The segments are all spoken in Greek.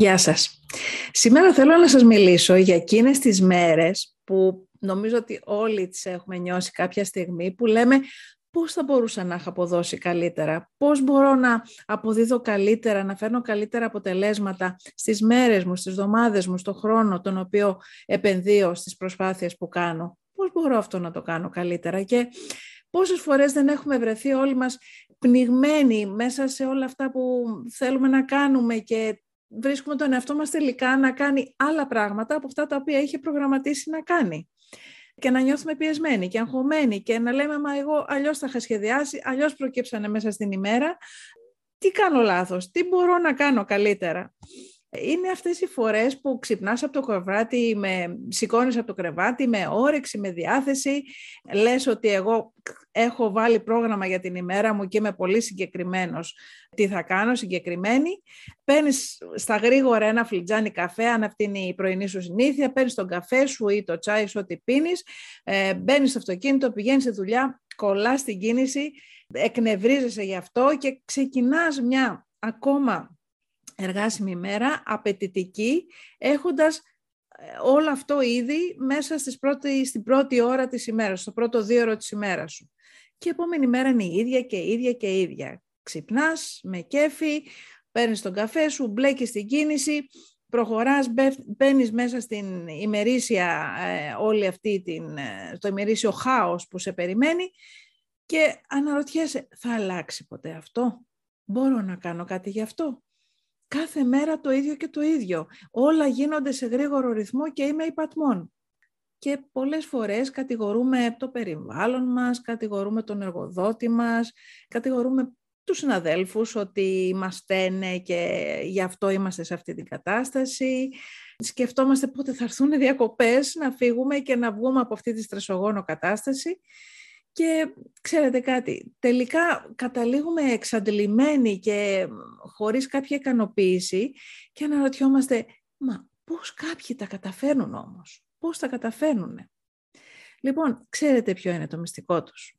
Γεια σας. Σήμερα θέλω να σας μιλήσω για εκείνες τις μέρες που νομίζω ότι όλοι τις έχουμε νιώσει κάποια στιγμή που λέμε πώς θα μπορούσα να έχω αποδώσει καλύτερα, πώς μπορώ να αποδίδω καλύτερα, να φέρνω καλύτερα αποτελέσματα στις μέρες μου, στις εβδομάδες μου, στον χρόνο τον οποίο επενδύω στις προσπάθειες που κάνω; Πώς μπορώ αυτό να το κάνω καλύτερα; Και πόσες φορές δεν έχουμε βρεθεί όλοι μας πνιγμένοι μέσα σε όλα αυτά που θέλουμε να κάνουμε και βρίσκουμε τον εαυτό μας τελικά να κάνει άλλα πράγματα από αυτά τα οποία είχε προγραμματίσει να κάνει. Και να νιώθουμε πιεσμένοι και αγχωμένοι και να λέμε «Μα εγώ αλλιώς θα είχα σχεδιάσει, αλλιώς προκύψανε μέσα στην ημέρα. Τι κάνω λάθος, τι μπορώ να κάνω καλύτερα» είναι αυτές οι φορές που ξυπνάς από το κρεβάτι, με, σηκώνεις από το κρεβάτι με όρεξη, με διάθεση, λες ότι εγώ έχω βάλει πρόγραμμα για την ημέρα μου και είμαι πολύ συγκεκριμένος τι θα κάνω συγκεκριμένη. Παίρνεις στα γρήγορα ένα φλιτζάνι καφέ, αν αυτή είναι η πρωινή σου συνήθεια, παίρνεις τον καφέ σου ή το τσάι σου, ό,τι πίνεις, ε, μπαίνεις στο αυτοκίνητο, πηγαίνεις στη δουλειά, κολλάς την κίνηση, εκνευρίζεσαι γι' αυτό και ξεκινάς μια ακόμα εργάσιμη μέρα, απαιτητική, έχοντας ε, όλο αυτό ήδη μέσα στις πρώτη, στην πρώτη ώρα της ημέρας, στο πρώτο δύο ώρα της ημέρας σου. Και η επόμενη μέρα είναι η ίδια και η ίδια και η ίδια. Ξυπνάς με κέφι, παίρνεις τον καφέ σου, μπλέκεις την κίνηση, προχωράς, μπαίνεις μέσα στην ημερήσια, ε, όλη αυτή την, ε, το ημερήσιο χάος που σε περιμένει και αναρωτιέσαι, θα αλλάξει ποτέ αυτό, μπορώ να κάνω κάτι γι' αυτό; Κάθε μέρα το ίδιο και το ίδιο. Όλα γίνονται σε γρήγορο ρυθμό και είμαι υπατμών. Και πολλές φορές κατηγορούμε το περιβάλλον μας, κατηγορούμε τον εργοδότη μας, κατηγορούμε τους συναδέλφους ότι μας στένε και γι' αυτό είμαστε σε αυτή την κατάσταση. Σκεφτόμαστε πότε θα έρθουν διακοπές να φύγουμε και να βγούμε από αυτή τη στρεσογόνο κατάσταση και ξέρετε κάτι, τελικά καταλήγουμε εξαντλημένοι και χωρίς κάποια ικανοποίηση και αναρωτιόμαστε, μα πώς κάποιοι τα καταφέρνουν όμως, πώς τα καταφέρνουν. Λοιπόν, ξέρετε ποιο είναι το μυστικό τους.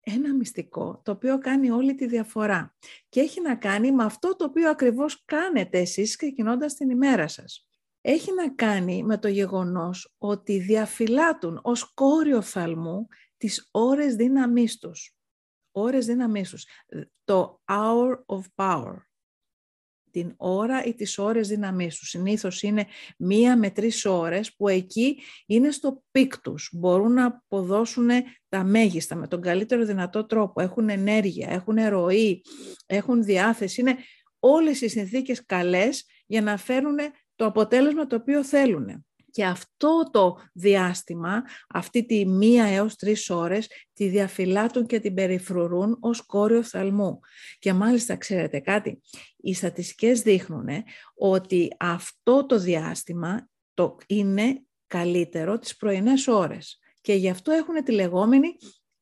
Ένα μυστικό το οποίο κάνει όλη τη διαφορά και έχει να κάνει με αυτό το οποίο ακριβώς κάνετε εσείς ξεκινώντας την ημέρα σας. Έχει να κάνει με το γεγονός ότι διαφυλάτουν ως κόριο φθαλμού τις ώρες δύναμής τους. Ώρες δύναμής τους. Το hour of power. Την ώρα ή τις ώρες δύναμής τους. Συνήθως είναι μία με τρεις ώρες που εκεί είναι στο peak τους. Μπορούν να αποδώσουν τα μέγιστα με τον καλύτερο δυνατό τρόπο. Έχουν ενέργεια, έχουν ροή, έχουν διάθεση. Είναι όλες οι συνθήκες καλές για να φέρουν το αποτέλεσμα το οποίο θέλουν. Και αυτό το διάστημα, αυτή τη μία έως τρεις ώρες, τη διαφυλάτουν και την περιφρουρούν ως κόριο φθαλμού. Και μάλιστα ξέρετε κάτι, οι στατιστικές δείχνουν ότι αυτό το διάστημα το είναι καλύτερο τις πρωινές ώρες. Και γι' αυτό έχουν τη λεγόμενη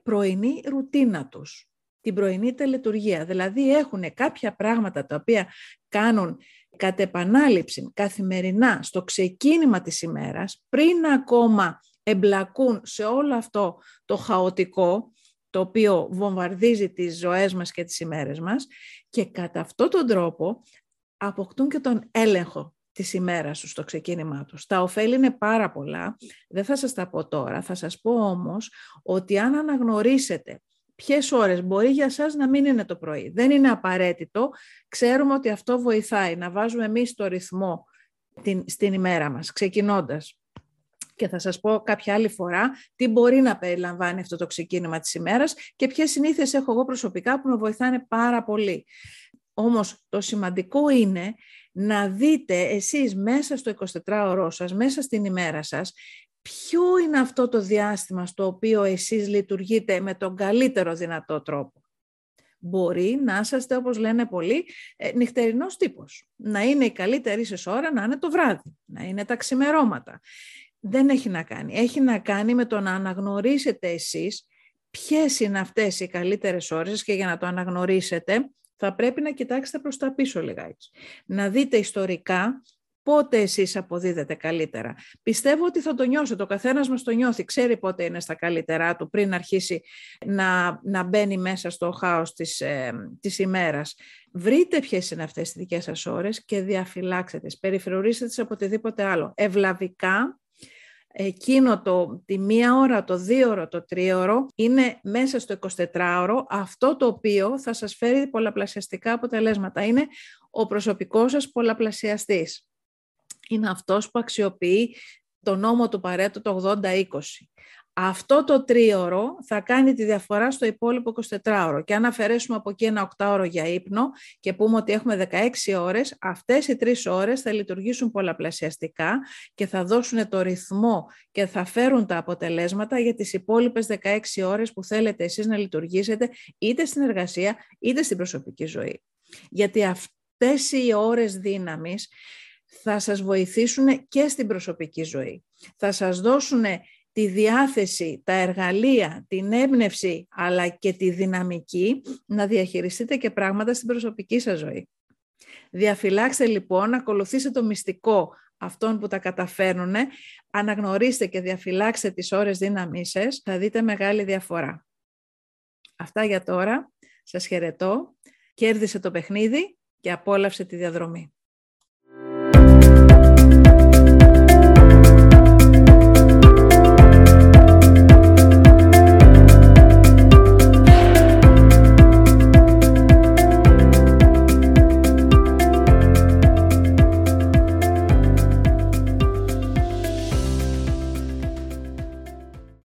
πρωινή ρουτίνα τους, την πρωινή τελετουργία. Δηλαδή έχουν κάποια πράγματα τα οποία κάνουν κατ' επανάληψη καθημερινά στο ξεκίνημα της ημέρας, πριν ακόμα εμπλακούν σε όλο αυτό το χαοτικό, το οποίο βομβαρδίζει τις ζωές μας και τις ημέρες μας και κατά αυτόν τον τρόπο αποκτούν και τον έλεγχο της ημέρας σου στο ξεκίνημά τους. Τα ωφέλη είναι πάρα πολλά, δεν θα σας τα πω τώρα, θα σας πω όμως ότι αν αναγνωρίσετε ποιες ώρες μπορεί για σας να μην είναι το πρωί. Δεν είναι απαραίτητο. Ξέρουμε ότι αυτό βοηθάει να βάζουμε εμείς το ρυθμό την, στην ημέρα μας, ξεκινώντας. Και θα σας πω κάποια άλλη φορά τι μπορεί να περιλαμβάνει αυτό το ξεκίνημα της ημέρας και ποιες συνήθειες έχω εγώ προσωπικά που με βοηθάνε πάρα πολύ. Όμως το σημαντικό είναι να δείτε εσείς μέσα στο 24ωρό σας, μέσα στην ημέρα σας, ποιο είναι αυτό το διάστημα στο οποίο εσείς λειτουργείτε με τον καλύτερο δυνατό τρόπο; Μπορεί να είσαστε, όπως λένε πολλοί, ε, νυχτερινός τύπος. Να είναι η καλύτερη σε ώρα να είναι το βράδυ, να είναι τα ξημερώματα. Δεν έχει να κάνει. Έχει να κάνει με το να αναγνωρίσετε εσείς ποιες είναι αυτές οι καλύτερες ώρες και για να το αναγνωρίσετε θα πρέπει να κοιτάξετε προς τα πίσω λιγάκι. Να δείτε ιστορικά πότε εσείς αποδίδετε καλύτερα. Πιστεύω ότι θα το νιώσετε, ο καθένας μας το νιώθει, ξέρει πότε είναι στα καλύτερά του πριν αρχίσει να, να μπαίνει μέσα στο χάος της, ε, της ημέρας. Βρείτε ποιες είναι αυτές οι δικές σας ώρες και διαφυλάξετε τις, περιφρονήστε τις από οτιδήποτε άλλο. Ευλαβικά εκείνο το, τη μία ώρα, το δύο ώρα, το τρίωρο είναι μέσα στο 24ωρο αυτό το οποίο θα σας φέρει πολλαπλασιαστικά αποτελέσματα. Είναι ο προσωπικός σας πολλαπλασιαστής. Είναι αυτός που αξιοποιεί το νόμο του Παρέτου το 80-20. Αυτό το τρίωρο θα κάνει τη διαφορά στο υπόλοιπο 24ωρο. Και αν αφαιρέσουμε από εκεί ένα 8ωρο για ύπνο και πούμε ότι έχουμε 16 ώρες, αυτές οι τρεις ώρες θα λειτουργήσουν πολλαπλασιαστικά και θα δώσουν το ρυθμό και θα φέρουν τα αποτελέσματα για τις υπόλοιπες 16 ώρες που θέλετε εσείς να λειτουργήσετε είτε στην εργασία είτε στην προσωπική ζωή. Γιατί αυτές οι ώρες δύναμης θα σας βοηθήσουν και στην προσωπική ζωή. Θα σας δώσουν τη διάθεση, τα εργαλεία, την έμπνευση αλλά και τη δυναμική να διαχειριστείτε και πράγματα στην προσωπική σας ζωή. Διαφυλάξτε λοιπόν, ακολουθήστε το μυστικό αυτών που τα καταφέρνουν, αναγνωρίστε και διαφυλάξτε τις ώρες δύναμής σας, θα δείτε μεγάλη διαφορά. Αυτά για τώρα. Σας χαιρετώ. Κέρδισε το παιχνίδι και απόλαυσε τη διαδρομή.